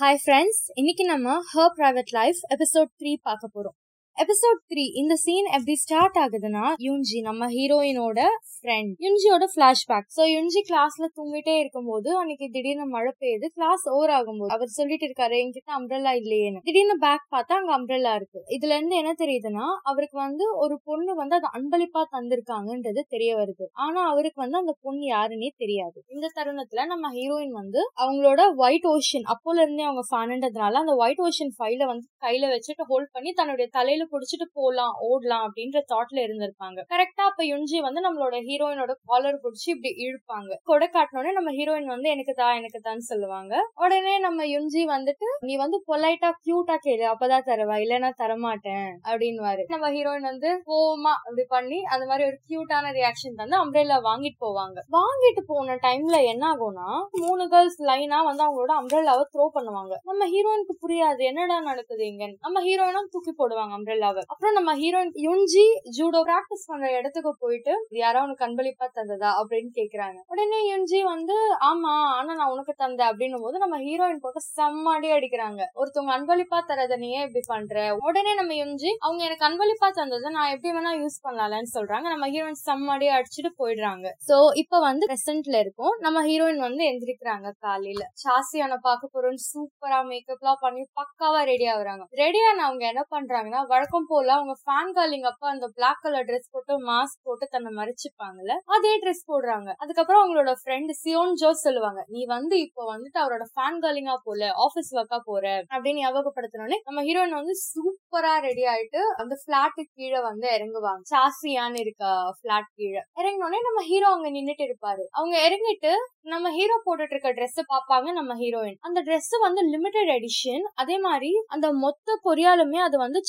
Hi friends இன்னைக்கு நம்ம her private life episode three பார்க்க போறோம். எபிசோட் த்ரீ இந்த சீன் எப்படி ஸ்டார்ட் ஆகுதுன்னா யுன்ஜி நம்ம ஹீரோயினோட ஃப்ரெண்ட் யுன்ஜியோட பிளாஷ்பேக் ஸோ யுன்ஜி கிளாஸ்ல தூங்கிட்டே இருக்கும்போது அன்னைக்கு திடீர்னு மழை பெய்யுது கிளாஸ் ஓவர் ஆகும்போது. அவர் சொல்லிட்டு இருக்காரு என்கிட்ட அம்ப்ரல்லா இல்லையேன்னு. திடீர்னு பேக் பார்த்தா அங்க அம்ப்ரெல்லா இருக்கு. இதுல இருந்து என்ன தெரியுதுன்னா அவருக்கு வந்து ஒரு பொண்ணு வந்து அதை அன்பளிப்பா தந்திருக்காங்கன்றது தெரிய வருது. ஆனா அவருக்கு வந்து அந்த பொண்ணு யாருன்னே தெரியாது. இந்த தருணத்துல நம்ம ஹீரோயின் வந்து அவங்களோட ஒயிட் ஓஷன் அப்போல இருந்தே அவங்க ஃபேனுன்றதுனால அந்த ஒயிட் ஓஷன் ஃபைல வந்து கையில வச்சுட்டு ஹோல்ட் பண்ணி தன்னுடைய தலையில பிடிச்சிட்டு போலாம் ஓடலாம் அப்படின்ற தாட்ல இருந்திருப்பாங்க. கரெக்டா அப்ப யுஞ்சி வந்து நம்மளோட ஹீரோயினோட காலர் புடிச்சு இப்படி இழுப்பாங்க. கொடை காட்டினோடனே நம்ம ஹீரோயின் வந்து எனக்கு தான் எனக்கு தான் சொல்லுவாங்க. உடனே நம்ம யுஞ்சி வந்துட்டு நீ வந்து பொலைட்டா கியூட்டா கேளு அப்பதான் தருவா இல்லைன்னா தரமாட்டேன் அப்படின்னு நம்ம ஹீரோயின் வந்து கோவமா அப்படி பண்ணி அந்த மாதிரி ஒரு கியூட்டான ரியாக்ஷன் தந்து அம்ப்ரெல்லா வாங்கிட்டு போவாங்க. வாங்கிட்டு போன டைம்ல என்ன ஆகும்னா மூணு கேர்ள்ஸ் லைனா வந்து அவங்களோட அம்ப்ரெல்லாவை த்ரோ பண்ணுவாங்க. நம்ம ஹீரோயினுக்கு புரியாது என்னடா நடக்குது இங்க நம்ம ஹீரோயினும் தூக்கி போடுவாங்க லவர் அப்புறம் நம்ம ஹீரோயின் யுஞ்சி ஜூடோ பிராக்டிஸ் பண்ற இடத்துக்கு போயிட்டு யாரோ உனக்கு அன்பளிப்பா தந்ததா? அப்படின்னு கேக்குறாங்க. உடனே யுஞ்சி வந்து ஆமா ஆனா நான் உனக்கு தந்தேன். அப்படின்னும் போது நம்ம ஹீரோயின் போட்டு செம்மாடி அடிக்கிறாங்க. ஒருத்தவங்க அன்பளிப்பா தரத நீ ஏன் இப்படி பண்ற? உடனே நம்ம யுஞ்சி அவங்க எனக்கு அன்பளிப்பா தந்ததை நான் எப்படி வேணா யூஸ் பண்ணலாம்னு சொல்றாங்க. நம்ம ஹீரோயின் செம்மாடி அடிச்சுட்டு போயிடுறாங்க. சோ இப்ப வந்து பிரசன்ட்ல இருக்கும். நம்ம ஹீரோயின் வந்து எந்திரிக்கிறாங்க காலையில. சாசியான பாக்க போறோம்னு சூப்பரா மேக்கப்லாம் பண்ணி பக்காவா ரெடி ஆகுறாங்க. ரெடி ஆன அவங்க என்ன பண்றாங்கன்னா வழக்கம் போல அவங்க ஃபேன் காலிங் அப்ப அந்த பிளாக் கலர் ட்ரெஸ் போட்டு மாஸ்க் போட்டு தன்னை மறைச்சிப்பாங்கல்ல? அதே ட்ரெஸ் போடுறாங்க. அதுக்கப்புறம் அவங்களோட ஃப்ரெண்ட் சியோன் ஜோஸ் சொல்லுவாங்க நீ வந்து இப்போ வந்துட்டு அவரோட ஃபேன் காலிங்கா போல ஆபீஸ் ஒர்க்கா போற அப்படின்னு ஞாபகப்படுத்தினோடனே நம்ம ஹீரோயின் வந்து சூப்பரா ரெடி ஆயிட்டு அந்த பிளாட்டு கீழே வந்து இறங்குவாங்க. சாசியான்னு இருக்கா பிளாட் கீழே. இறங்கினோடனே நம்ம ஹீரோ அங்க நின்னுட்டு இருப்பாரு. அவங்க இறங்கிட்டு நம்ம ஹீரோ போட்டுட்டு இருக்க ட்ரெஸ் பாப்பாங்க நம்ம ஹீரோயின் அந்த ட்ரெஸ் வந்து லிமிடெட் எடிஷன் அதே மாதிரி அந்த மொத்த பொரியாலுமே அது வந்து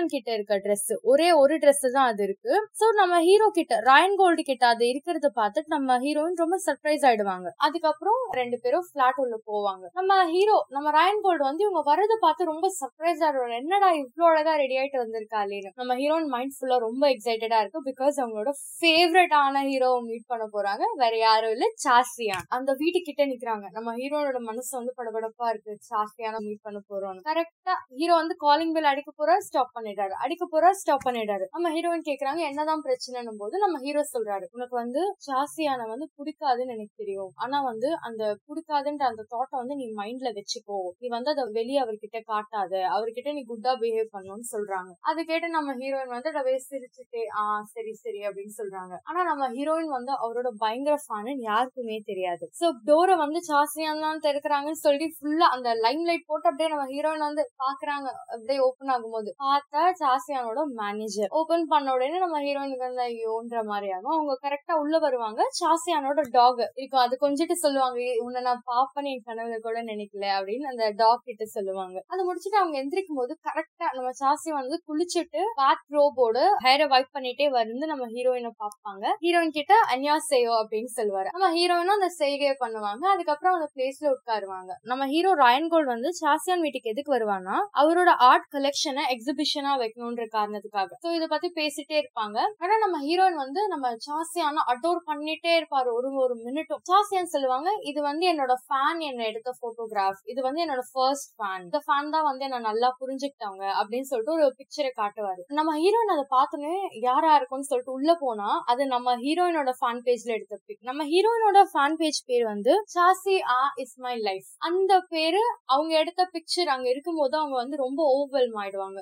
சாசியான் கிட்ட இருக்க ட்ரெஸ் ஒரே ஒரு ட்ரெஸ் தான் அது இருக்கு. சோ நம்ம ஹீரோ கிட்ட ராயன் கோல்டு கிட்ட அது இருக்கிறத பார்த்துட்டு நம்ம ஹீரோயின் ரொம்ப சர்ப்ரைஸ் ஆயிடுவாங்க. அதுக்கப்புறம் ரெண்டு பேரும் பிளாட் உள்ள போவாங்க. நம்ம ஹீரோ நம்ம ராயன் கோல்டு வந்து இவங்க வரத பார்த்து ரொம்ப சர்ப்ரைஸ் ஆயிடுவாங்க என்னடா இவ்வளவு அழகா ரெடி ஆயிட்டு வந்திருக்காளேன்னு நம்ம ஹீரோயின் மைண்ட் ஃபுல்லா ரொம்ப எக்ஸைட்டடா இருக்கு பிகாஸ் அவங்களோட ஃபேவரட்டான ஹீரோ மீட் பண்ண போறாங்க. வேற யாரும் இல்ல சாஸ்தியான். அந்த வீட்டு கிட்ட நிக்கிறாங்க. நம்ம ஹீரோனோட மனசு வந்து படபடப்பா இருக்கு. சாஸ்தியான மீட் பண்ண போறோம் கரெக்டா ஹீரோ வந்து காலிங் பெல் அடிக்க போறா ஸ்டாப் பண்ணிடுறாரு. அடிக்க போறா ஸ்டாப் பண்ணிடுறாரு. நம்ம ஹீரோயின் கேக்குறாங்க என்னதான் பிரச்சனைன்னு போது நம்ம ஹீரோ சொல்றாரு. உனக்கு வந்து ஜாஸ்தியான வந்து பிடிக்காதுன்னு எனக்கு தெரியும். ஆனா வந்து அந்த பிடிக்காதுன்ற அந்த தாட்டை வந்து நீ மைண்ட்ல வச்சுக்கோ. நீ வந்து அதை வெளியே அவர்கிட்ட காட்டாத. அவர்கிட்ட நீ குட்டா பிஹேவ் பண்ணணும்னு சொல்றாங்க. அது கேட்டு நம்ம ஹீரோயின் வந்து அதை சிரிச்சுட்டே ஆ சரி சரி அப்படின்னு சொல்றாங்க. ஆனா நம்ம ஹீரோயின் வந்து அவரோட பயங்கர ஃபேனு யாருக்குமே தெரியாது. சோ டோரை வந்து சாசியான் தான் திறக்கிறாங்கன்னு சொல்லி ஃபுல்லா அந்த லைம் லைட் போட்டு அப்படியே நம்ம ஹீரோயின் வந்து பாக்குறாங்க. அப்படியே ஓபன் ஆகும்போது. பார்த்தா சாசியானோட மேனேஜர் ஓபன் பண்ண உடனே நம்ம ஹீரோயினுக்கு வந்து ஐயோன்ற மாதிரி ஆகும். அவங்க கரெக்டா உள்ள வருவாங்க. சாசியானோட டாக் இருக்கும். அது கொஞ்சிட்டு சொல்லுவாங்க உன்னை நான் பாப்பேன் என் கனவுல கூட நினைக்கல அப்படின்னு அந்த டாக் கிட்ட சொல்லுவாங்க. அதை முடிச்சுட்டு அவங்க எந்திரிக்கும் போது கரெக்டா நம்ம சாசி வந்து குளிச்சுட்டு பாத் ரோபோட ஹேரை வைப் பண்ணிட்டே வந்து நம்ம ஹீரோயினை பார்ப்பாங்க. ஹீரோயின் கிட்ட அன்யா செய்யோ அப்படின்னு சொல்லுவாரு. நம்ம ஹீரோயினும் அந்த செய்கையை பண்ணுவாங்க. அதுக்கப்புறம் அந்த பிளேஸ்ல உட்காருவாங்க. நம்ம ஹீரோ ராயன் கோல்ட் வந்து சாசியான் வீட்டுக்கு எதுக்கு வருவானா அவரோட ஆர்ட் கலெக்ஷனை எக்ஸிபிஷன் வைக்கணும்ன்ற காரணத்துக்காக. சோ இத பத்தி பேசிட்டே இருப்பாங்க. ஆனா நம்ம ஹீரோயின் வந்து நம்ம சாசியான அடோர் பண்ணிட்டே இருப்பாரு. ஒரு ஒரு மினிட்டும் சாசியான் சொல்லுவாங்க இது வந்து என்னோட ஃபேன் என்ன எடுத்த போட்டோகிராஃப் இது வந்து என்னோட ஃபர்ஸ்ட் ஃபேன் இந்த ஃபேன் தான் வந்து என்ன நல்லா புரிஞ்சுக்கிட்டாங்க அப்படின்னு சொல்லிட்டு ஒரு பிக்சரை காட்டுவாரு. நம்ம ஹீரோயின் அதை பார்த்தோன்னே யாரா இருக்கும்னு சொல்லிட்டு உள்ள போனா அது நம்ம ஹீரோயினோட ஃபேன் பேஜ்ல எடுத்த பிக் நம்ம ஹீரோயினோட ஃபேன் பேஜ் பேர் வந்து sassy ah is my life. அந்த பேரு அவங்க எடுத்த பிக்சர் அங்க இருக்கும்போது அவங்க வந்து ரொம்ப ஓவர்வெல்ம் ஆயிடுவாங்க.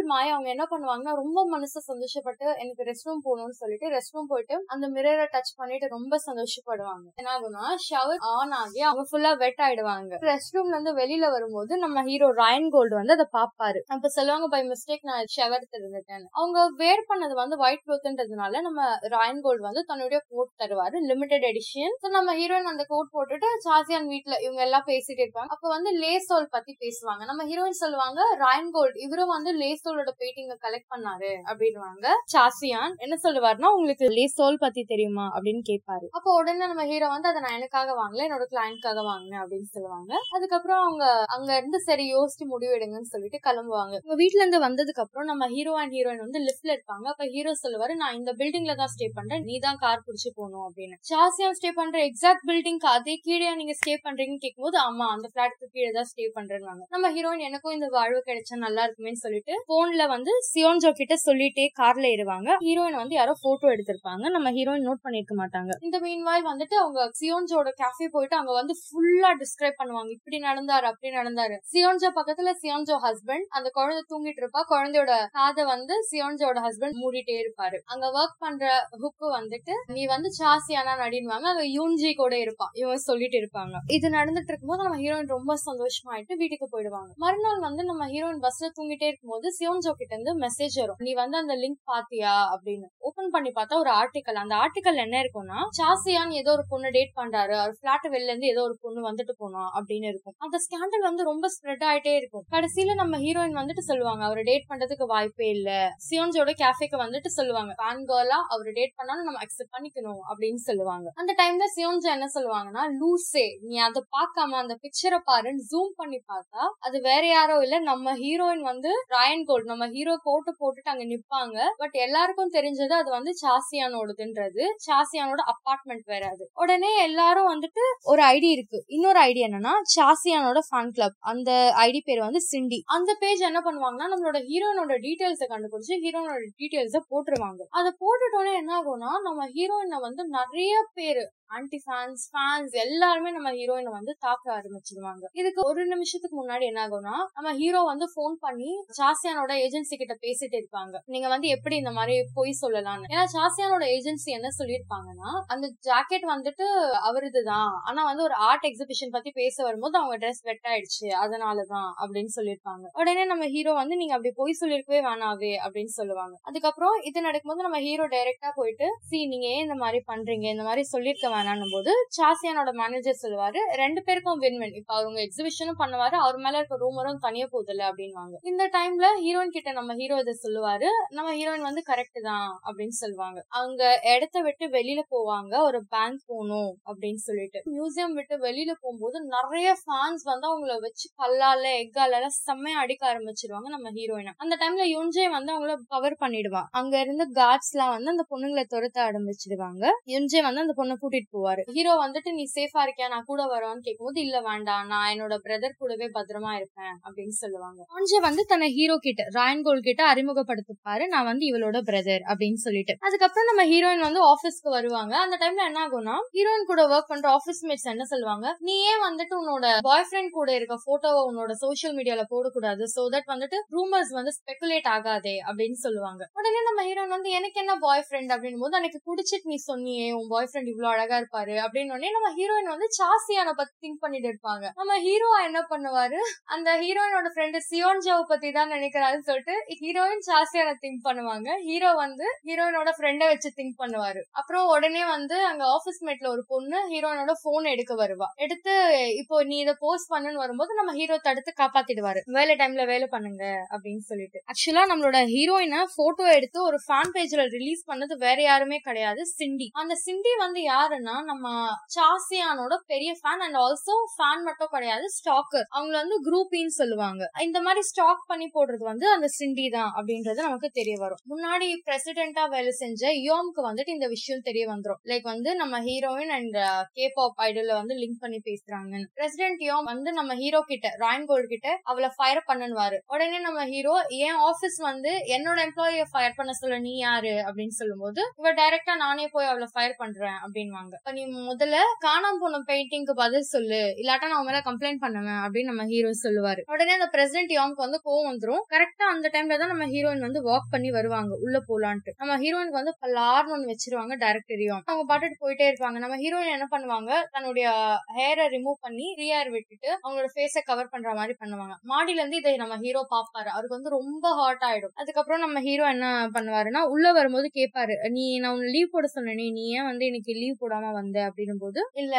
ஓவர்வெல்ம் மாயா அவங்க என்ன பண்ணுவாங்கன்னா ரொம்ப மனசு சந்தோஷப்பட்டு எனக்கு ரெஸ்ட் ரூம் போகணும்னு சொல்லிட்டு ரெஸ்ட் ரூம் போயிட்டு அந்த மிரரை டச் பண்ணிட்டு ரொம்ப சந்தோஷப்படுவாங்க. என்ன ஆகும்னா ஷவர் ஆன் ஆகி அவங்க ஃபுல்லா வெட் ஆயிடுவாங்க. ரெஸ்ட் ரூம்ல இருந்து வெளியில வரும்போது நம்ம ஹீரோ ராயன் கோல்டு வந்து அதை பாப்பாரு. அப்ப சொல்லுவாங்க பை மிஸ்டேக் நான் ஷவர் தெரிஞ்சுட்டேன் அவங்க வேர் பண்ணது வந்து ஒயிட் க்ளோத்ன்றதுனால நம்ம ராயன் கோல்டு வந்து தன்னுடைய கோட் தருவாரு லிமிடெட் எடிஷன் நம்ம ஹீரோயின் அந்த கோட் போட்டுட்டு சாசியான் வீட்ல இவங்க எல்லாம் பேசிட்டு இருப்பாங்க. அப்ப வந்து லேசோல் பத்தி பேசுவாங்க. நம்ம ஹீரோயின் சொல்லுவாங்க ராயன் கோல்டு இவரும் வந்து லேசோல் லீசோலோட பெயிண்டிங்க கலெக்ட் பண்ணாரு அப்படின்வாங்க சாசியான் என்ன சொல்லுவாருன்னா உங்களுக்கு லீசோல் பத்தி தெரியுமா? அப்படின்னு கேட்பாரு. அப்போ உடனே நம்ம ஹீரோ வந்து அதை நான் எனக்காக வாங்கல என்னோட கிளைண்ட்காக வாங்கினேன் அப்படின்னு சொல்லுவாங்க. அதுக்கப்புறம் அவங்க அங்க இருந்து சரி யோசிச்சு முடிவு எடுங்கன்னு சொல்லிட்டு கிளம்புவாங்க. உங்க வீட்ல இருந்து வந்ததுக்கு அப்புறம் நம்ம ஹீரோ அண்ட் ஹீரோயின் வந்து லிப்ட்ல இருப்பாங்க. அப்ப ஹீரோ சொல்லுவாரு நான் இந்த பில்டிங்ல தான் ஸ்டே பண்றேன் நீ தான் கார் பிடிச்சு போகணும் அப்படின்னு. சாசியான் ஸ்டே பண்ற எக்ஸாக்ட் பில்டிங்க்கு அதே கீழே நீங்க ஸ்டே பண்றீங்கன்னு கேட்கும்போது ஆமா அந்த பிளாட்டுக்கு கீழே தான் ஸ்டே பண்றேன்னு நம்ம ஹீரோயின் எனக்கும் இந்த வாழ்வு கிடைச்சா நல்லா இருக்குமேன்னு சொல்லிட்டு போன்ல வந்து சியோன்ஜோ கிட்ட சொல்லிட்டே கார்ல ஏறுவாங்க. ஹீரோயின் வந்து யாரோ போட்டோ எடுத்திருப்பாங்க. நம்ம ஹீரோயின் நோட் பண்ணிருக்க மாட்டாங்க. இந்த மீன்வாயில் வந்துட்டு அவங்க சியோன்ஜோட கேஃபே போயிட்டு அங்க வந்து ஃபுல்லா டிஸ்கிரைப் பண்ணுவாங்க. இப்படி நடந்தாரு அப்படி நடந்தாரு. சியோன்ஜோ பக்கத்துல சியோன்ஜோ ஹஸ்பண்ட் அந்த குழந்தை தூங்கிட்டு இருப்பா. குழந்தையோட காதை வந்து சியோன்ஜோட ஹஸ்பண்ட் மூடிட்டே இருப்பாரு. அங்க ஒர்க் பண்ற ஹுக்கு வந்துட்டு நீ வந்து சாசியானா நடினுவாங்க அங்க யூன்ஜி கூட இருப்பான் இவன் சொல்லிட்டு இருப்பாங்க. இது நடந்துட்டு இருக்கும்போது நம்ம ஹீரோயின் ரொம்ப சந்தோஷமாயிட்டு வீட்டுக்கு போயிடுவாங்க. மறுநாள் வந்து நம்ம ஹீரோயின் பஸ்ல தூங்கிட்டே இருக்கும்போது சியோன்ஜோ கிட்ட இருந்து மெசேஜ் வரும். நீ வந்து அந்த லிங்க் பாத்தியா? அப்படின்னு. ஓபன் பண்ணி பார்த்தா ஒரு ஆர்டிக்கல் அந்த ஆர்டிக்கல் என்ன இருக்கும்னா சாசியான் ஏதோ ஒரு பொண்ணு டேட் பண்றாரு. அவர் பிளாட் வெளில இருந்து ஏதோ ஒரு பொண்ணு வந்துட்டு போனா அப்படின்னு இருக்கும். அந்த ஸ்கேண்டல் வந்து ரொம்ப ஸ்ப்ரெட் ஆயிட்டே இருக்கும். கடைசியில நம்ம ஹீரோயின் வந்துட்டு சொல்லுவாங்க அவரை டேட் பண்றதுக்கு வாய்ப்பே இல்ல. சியோன்ஜோட கேஃபேக்கு வந்துட்டு சொல்லுவாங்க ஃபேன் கேர்லா அவர் டேட் பண்ணாலும் நம்ம அக்செப்ட் பண்ணிக்கணும் அப்படின்னு சொல்லுவாங்க. அந்த டைம்ல சியோன்ஜோ என்ன சொல்லுவாங்கன்னா லூசே நீ அதை பார்க்காம அந்த பிக்சரை பாருன்னு ஜூம் பண்ணி பார்த்தா அது வேற யாரோ இல்ல நம்ம ஹீரோயின் வந்து ராயன் கோல்ட் நம்ம ஹீரோ கோட்டு போட்டுட்டு அங்க நிப்பாங்க. பட் எல்லாருக்கும் தெரிஞ்சது அது வந்து சாசியானோடதுன்றது. சாசியானோட அப்பார்ட்மெண்ட் வேற அது. உடனே எல்லாரும் வந்துட்டு ஒரு ஐடி இருக்கு. இன்னொரு ஐடி என்னன்னா சாசியானோட ஃபன் கிளப் அந்த ஐடி பேர் வந்து சிண்டி அந்த பேஜ் என்ன பண்ணுவாங்கன்னா நம்மளோட ஹீரோயினோட டீடைல்ஸை கண்டுபிடிச்சு ஹீரோனோட டீடைல்ஸை போட்டுருவாங்க. அதை போட்டுட்டோன்னே என்ன ஆகும்னா நம்ம ஹீரோயினை வந்து நிறைய பேர் ஆன்டி ஃபேன்ஸ் ஃபேன்ஸ் எல்லாருமே நம்ம ஹீரோயினை வந்து தாக்க ஆரம்பிச்சிருவாங்க. இதுக்கு ஒரு நிமிஷத்துக்கு முன்னாடி என்ன ஆகும்னா நம்ம ஹீரோ வந்து போன் பண்ணி சாசியானோட ஏஜென்சி கிட்ட பேசிட்டு இருப்பாங்க. நீங்க வந்து எப்படி இந்த மாதிரி பொய் சொல்லலாம்னு. ஏன்னா சாசியானோட ஏஜென்சி என்ன சொல்லியிருப்பாங்கன்னா அந்த ஜாக்கெட் வந்துட்டு அவருதுதான் ஆனா வந்து ஒரு ஆர்ட் எக்ஸிபிஷன் பத்தி பேச வரும்போது அவங்க ட்ரெஸ் வெட் ஆயிடுச்சு அதனாலதான் அப்படின்னு சொல்லியிருப்பாங்க. உடனே நம்ம ஹீரோ வந்து நீங்க அப்படி பொய் சொல்லிருக்கவே வேணாவே அப்படின்னு சொல்லுவாங்க. அதுக்கப்புறம் இது நடக்கும்போது நம்ம ஹீரோ டைரக்டா போயிட்டு சி நீங்க ஏன் இந்த மாதிரி பண்றீங்க? இந்த மாதிரி சொல்லிருக்க வேணான்னும் போது சாசியானோட மேனேஜர் சொல்லுவாரு ரெண்டு பேருக்கும் வின் வின் இப்ப அவங்க எக்ஸிபிஷனும் பண்ணுவாரு அவர் மேல இருக்க ரூமரும் தனியா போதில்ல அப்படின்வாங்க இந்த டைம்ல ஹீரோயின் கிட்ட நம்ம ஹீரோ இதை சொல்லுவாரு நம்ம ஹீரோயின் வந்து கரெக்ட் தான் அப்படின்னு சொல்லுவாங்க. அவங்க இடத்த விட்டு வெளியில போவாங்க ஒரு பேங்க் போகணும் அப்படின்னு சொல்லிட்டு. மியூசியம் விட்டு வெளியில போகும்போது நிறைய ஃபேன்ஸ் வந்து அவங்கள வச்சு கல்லால எக்கால எல்லாம் செம்மையா அடிக்க ஆரம்பிச்சிருவாங்க நம்ம ஹீரோயினை அந்த டைம்ல யுன்ஜே வந்து அவங்கள கவர் பண்ணிடுவான். அங்க இருந்த கார்ட்ஸ் எல்லாம் வந்து அந்த பொண்ணுங்களை துரத்த ஆரம்பிச்சிடுவாங்க. யுன்ஜே வந்து அந்த பொண்ணை கூட்டிட்டு போவாரு. ஹீரோ வந்துட்டு நீ சேஃபா இருக்கியா? நான் கூட வரோன்னு கேட்கும்போது இல்ல வேண்டாம். நான் என்னோட பிரதர் கூடவே பத்திரமா இருப்பேன் அப்படின்னு சொல்லுவாங்க. கொஞ்சம் வந்து தன்னை ஹீரோ கிட்ட ராயன் கோல் கிட்ட அறிமுகப்படுத்திப்பாரு. நான் வந்து இவளோட பிரதர் அப்படின்னு சொல்லிட்டு. அதுக்கப்புறம் நம்ம ஹீரோயின் வந்து ஆபீஸ்க்கு வருவாங்க. அந்த டைம்ல என்ன ஆகும்னா ஹீரோயின் கூட ஒர்க் பண்ற ஆபீஸ் மேட்ஸ் என்ன சொல்லுவாங்க? நீ ஏன் வந்துட்டு உன்னோட பாய் ஃப்ரெண்ட் கூட இருக்க போட்டோவை உன்னோட சோசியல் மீடியால போடக்கூடாது? சோ தட் வந்துட்டு ரூமர்ஸ் வந்து ஸ்பெகுலேட் ஆகாதே அப்படின்னு சொல்லுவாங்க. உடனே நம்ம ஹீரோயின் வந்து எனக்கு என்ன பாய் ஃப்ரெண்ட் அப்படின்னு போது எனக்கு குடிச்சிட்டு நீ சொன்னியே உன் பாய் ஃப்ரெண்ட் இவ்வளவு அழகா இருப்பாரு. அப்படின்னு உடனே நம்ம ஹீரோயின் வந்து சாசியான பத்தி திங்க் பண்ணிட்டு இருப்பாங்க. நம்ம ஹீரோ என்ன பண்ணுவாரு? அந்த ஹீரோயினோட ஃப்ரெண்டு சியோன்ஜாவை பத்தி தான் நினைக்கிறாருன்னு சொல்லிட்டு ஹீரோயின் சாசியான திங்க் பண்ணுவாங்க. ஹீரோ வந்து ஹீரோயினோட ஃப்ரெண்டை வச்சு திங்க் பண்ணுவாரு. அப்புறம் உடனே வந்து அங்க ஆபீஸ் மேட்ல ஒரு பொண்ணு ஹீரோயினோட போன் எடுக்க வருவா. எடுத்து இப்போ நீ இதை போஸ்ட் பண்ணுன்னு வரும்போது நம்ம ஹீரோ தடுத்து காப்பாத்திடுவாரு. வேலை டைம்ல வேலை பண்ணுங்க அப்படின்னு சொல்லிட்டு. ஆக்சுவலா நம்மளோட ஹீரோயினை போட்டோ எடுத்து ஒரு ஃபேன் பேஜ்ல ரிலீஸ் பண்ணது வேற யாருமே கிடையாது. சிண்டி. அந்த சிண்டி வந்து யாருன்னா நம்ம சாசியானோட பெரிய ஃபேன் அண்ட் ஆல்சோ ஃபேன் மட்டும் கிடையாது ஸ்டாக்கர் அவங்கள வந்து குரூப்பின்னு சொல்லுவாங்க. இந்த மாதிரி ஸ்டாக் பண்ணி போடுறது வந்து அந்த சிண்டி தான் அப்படின்றது நமக்கு தெரிய வரும். முன்னாடி பிரசிடென்டா வேலை செஞ்ச யோம்க்கு வந்துட்டு இந்த விஷயம் தெரிய வந்துரும். லைக் வந்து நம்ம ஹீரோயின் அண்ட் கே பாப் ஐடல்ல வந்து லிங்க் பண்ணி பேசுறாங்க பிரசிடென்ட் யோம் வந்து நம்ம ஹீரோ கிட்ட ராயன் கோல்ட் கிட்ட அவளை ஃபயர் பண்ணுவாரு உடனே நம்ம ஹீரோ என் ஆபீஸ் வந்து என்னோட எம்ப்ளாயிய ஃபயர் பண்ண சொல்ல நீ யாரு? அப்படின்னு சொல்லும்போது இவ டைரக்டா நானே போய் அவளை ஃபயர் பண்றேன் அப்படின்வாங்க இப்ப நீ முதல்ல காணாம போன பெயிண்டிங்க்கு பதில் சொல்லு. இல்லாட்டா நான் மேல கம்ப்ளைண்ட் பண்ணுவேன் அப்படின்னு நம்ம ஹீரோ சொல்லுவாரு. உடனே அந்த பிரசிடென்ட் யாம்க்கு வந்து கோவம் வந்துரும். கரெக்டா அந்த டைம்ல தான் நம்ம ஹீரோயின் வந்து வாக் பண்ணி வருவாங்க உள்ள போலான்ட்டு. நம்ம ஹீரோயினுக்கு வந்து பல்லார்னு ஒண்ணு வச்சிருவாங்க டேரக்டர் யாம் அவங்க பாட்டுட்டு போயிட்டே இருப்பாங்க. நம்ம ஹீரோயின் என்ன பண்ணுவாங்க? தன்னுடைய ஹேரை ரிமூவ் பண்ணி ஃப்ரீயார் விட்டுட்டு அவங்களோட ஃபேஸை கவர் பண்ற மாதிரி பண்ணுவாங்க. மாடியில இருந்து இதை நம்ம ஹீரோ பாப்பாரு அவருக்கு வந்து ரொம்ப ஹாட் ஆயிடும். அதுக்கப்புறம் நம்ம ஹீரோ என்ன பண்ணுவாருன்னா உள்ள வரும்போது கேட்பாரு நீ நான் உன்னை லீவ் போட சொன்னேனே. நீ ஏன் வந்து இன்னைக்கு லீவ் போடாம சொல்லாம வந்தேன் அப்படின்னும் போது இல்ல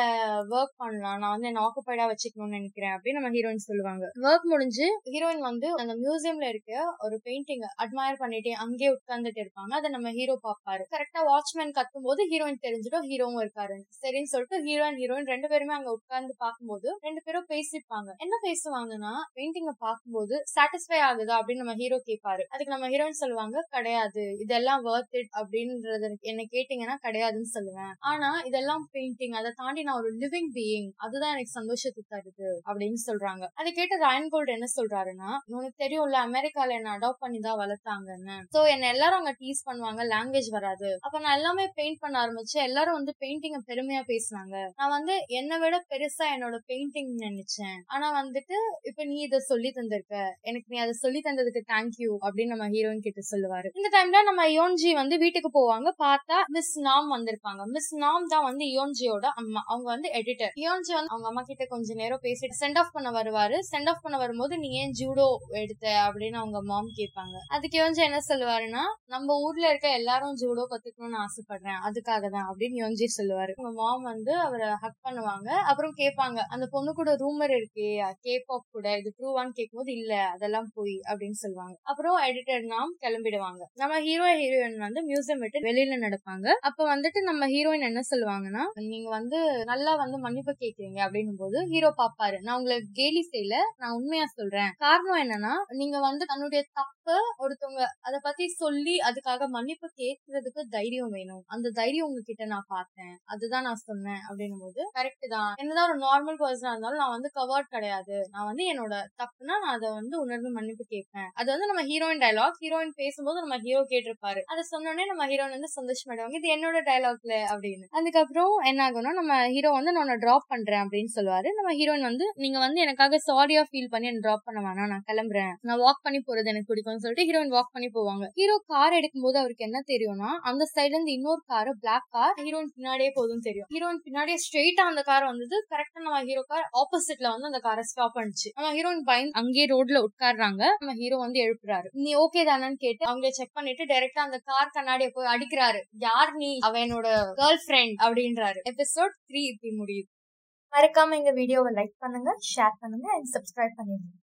ஒர்க் பண்ணலாம். நான் வந்து என்ன ஆக்குபைடா வச்சுக்கணும்னு நினைக்கிறேன். அப்படின்னு நம்ம ஹீரோயின் சொல்லுவாங்க. ஒர்க் முடிஞ்சு ஹீரோயின் வந்து அந்த மியூசியம்ல இருக்க ஒரு பெயிண்டிங் அட்மயர் பண்ணிட்டு அங்கேயே உட்கார்ந்துட்டு இருப்பாங்க. அதை நம்ம ஹீரோ பாப்பாரு கரெக்டா வாட்ச்மேன் கத்தும் போது ஹீரோயின் தெரிஞ்சிடும் ஹீரோவும் இருக்காரு. சரின்னு சொல்லிட்டு ஹீரோயின் ஹீரோயின் ரெண்டு பேருமே அங்க உட்கார்ந்து பார்க்கும்போது ரெண்டு பேரும் பேசிப்பாங்க. என்ன பேசுவாங்கன்னா பெயிண்டிங்க பார்க்கும்போது சாட்டிஸ்ஃபை ஆகுதா அப்படின்னு நம்ம ஹீரோ கேட்பாரு. அதுக்கு நம்ம ஹீரோயின் சொல்லுவாங்க கிடையாது. இதெல்லாம் ஒர்த் இட் அப்படின்றது என்ன கேட்டீங்கன்னா கிடையாதுன்னு சொல்லுவேன். ஆனா இதெல்லாம் பெயிண்டிங் அதை தாண்டி நான் ஒரு லிவிங் பீயிங் அதுதான் எனக்கு சந்தோஷத்தை தருது அப்படின்னு சொல்றாங்க. அதை கேட்டு ராயன் கோல்ட் என்ன சொல்றாருன்னா உனக்கு தெரியும்ல அமெரிக்கால என்ன அடாப்ட் பண்ணி தான் வளர்த்தாங்கன்னு. சோ என்ன எல்லாரும் அங்க டீஸ் பண்ணுவாங்க லாங்குவேஜ் வராது. அப்ப நான் எல்லாமே பெயிண்ட் பண்ண ஆரம்பிச்சேன். எல்லாரும் வந்து பெயிண்டிங்க பெருமையா பேசினாங்க. நான் வந்து என்னை விட பெருசா என்னோட பெயிண்டிங் நினைச்சேன். ஆனா வந்துட்டு இப்ப நீ இதை சொல்லி தந்திருக்க. எனக்கு நீ அதை சொல்லி தந்ததுக்கு தேங்க்யூ அப்படின்னு நம்ம ஹீரோயின் கிட்ட சொல்லுவாரு. இந்த டைம்ல நம்ம யோன்ஜி வந்து வீட்டுக்கு போவாங்க. பார்த்தா மிஸ் நாம் வந்திருப்பாங்க. மிஸ் நாம் தான் வந்து யோன்ஜியோட அம்மா. அவங்க வந்து எடிட்டர் யோன்ஜி வந்து அவங்க அம்மா கிட்ட கொஞ்ச நேரம் பேசிட்டு சென்ட் ஆஃப் பண்ண வருவாரு. சென்ட் ஆஃப் பண்ண வரும்போது நீ ஏன் ஜூடோ எடுத்த? அப்படின்னு அவங்க மாம் கேட்பாங்க. அதுக்கு யோன்ஜி என்ன சொல்லுவாருன்னா நம்ம ஊர்ல இருக்க எல்லாரும் ஜூடோ கத்துக்கணும்னு ஆசைப்படுறேன். அதுக்காக தான். அப்படின்னு யோன்ஜி சொல்லுவாரு. உங்க மாம் வந்து அவரை ஹக் பண்ணுவாங்க. அப்புறம் கேட்பாங்க அந்த பொண்ணு கூட ரூமர் இருக்கே. கே கூட. இது ப்ரூவான்னு கேட்கும்போது இல்ல அதெல்லாம் போய். அப்படின்னு சொல்லுவாங்க. அப்புறம் எடிட்டர் நாம் கிளம்பிடுவாங்க. நம்ம ஹீரோ ஹீரோயின் வந்து மியூசியம் விட்டு வெளியில நடப்பாங்க. அப்ப வந்துட்டு நம்ம ஹீரோயின் என்ன சொல்லுவாங்க? சொல்லுவாங்கன்னா நீங்க வந்து நல்லா வந்து மன்னிப்பு கேக்குறீங்க அப்படின்னும் போது ஹீரோ பாப்பாரு நான் உங்களை கேலி செய்யல நான் உண்மையா சொல்றேன். காரணம் என்னன்னா நீங்க வந்து தன்னுடைய தப்பு ஒருத்தவங்க அத பத்தி சொல்லி அதுக்காக மன்னிப்பு கேட்கறதுக்கு தைரியம் வேணும். அந்த தைரியம் உங்ககிட்ட நான் பார்த்தேன். அதுதான் நான் சொன்னேன். அப்படின்னும் போது கரெக்ட் தான். என்னதான் ஒரு நார்மல் பர்சனா இருந்தாலும் நான் வந்து கவர்ட் கிடையாது. நான் வந்து என்னோட தப்புனா நான் அதை வந்து உணர்ந்து மன்னிப்பு கேட்பேன். அது வந்து நம்ம ஹீரோயின் டைலாக் ஹீரோயின் பேசும்போது நம்ம ஹீரோ கேட்டிருப்பாரு. அதை சொன்னோடனே நம்ம ஹீரோயின் வந்து சந்தோஷமாயிடுவாங்க. இது என்னோட டைலாக்ல அப்படின்னு. அதுக்கப்புறம் என்ன ஆகும்னா நம்ம ஹீரோ வந்து நான் டிராப் பண்றேன் அப்படின்னு சொல்லுவாரு. நம்ம ஹீரோயின் வந்து நீங்க வந்து எனக்காக சாரியா ஃபீல் பண்ணி என்ன ட்ராப் பண்ண வேணாம் நான் கிளம்புறேன். நான் வாக் பண்ணி போறது எனக்கு பிடிக்கும்னு சொல்லிட்டு ஹீரோயின் வாக் பண்ணி போவாங்க. ஹீரோ கார் எடுக்கும்போது அவருக்கு என்ன தெரியும்னா அந்த சைடுல இருந்து இன்னொரு கார் பிளாக் கார் ஹீரோயின் பின்னாடியே போதும் தெரியும். ஹீரோயின் பின்னாடியே ஸ்ட்ரெயிட்டா அந்த கார் வந்தது. கரெக்டா நம்ம ஹீரோ கார் ஆப்போசிட்ல வந்து அந்த காரை ஸ்டாப் பண்ணுச்சு. நம்ம ஹீரோயின் பயந்து அங்கேயே ரோட்ல உட்காடுறாங்க நம்ம ஹீரோ வந்து எழுப்புறாரு. நீ ஓகே தானன்னு கேட்டு அவங்க செக் பண்ணிட்டு டைரக்டா அந்த கார் கண்ணாடியை போய் அடிக்கிறாரு. யார் நீ? அவ என்னோட கேர்ள் ஃபிரெண்ட் அப்படின்றாரு. எபிசோட் த்ரீ இப்படி முடியுது. மறக்காம எங்க வீடியோவை லைக் பண்ணுங்க ஷேர் பண்ணுங்க அண்ட் சப்ஸ்கிரைப் பண்ணிடுங்க.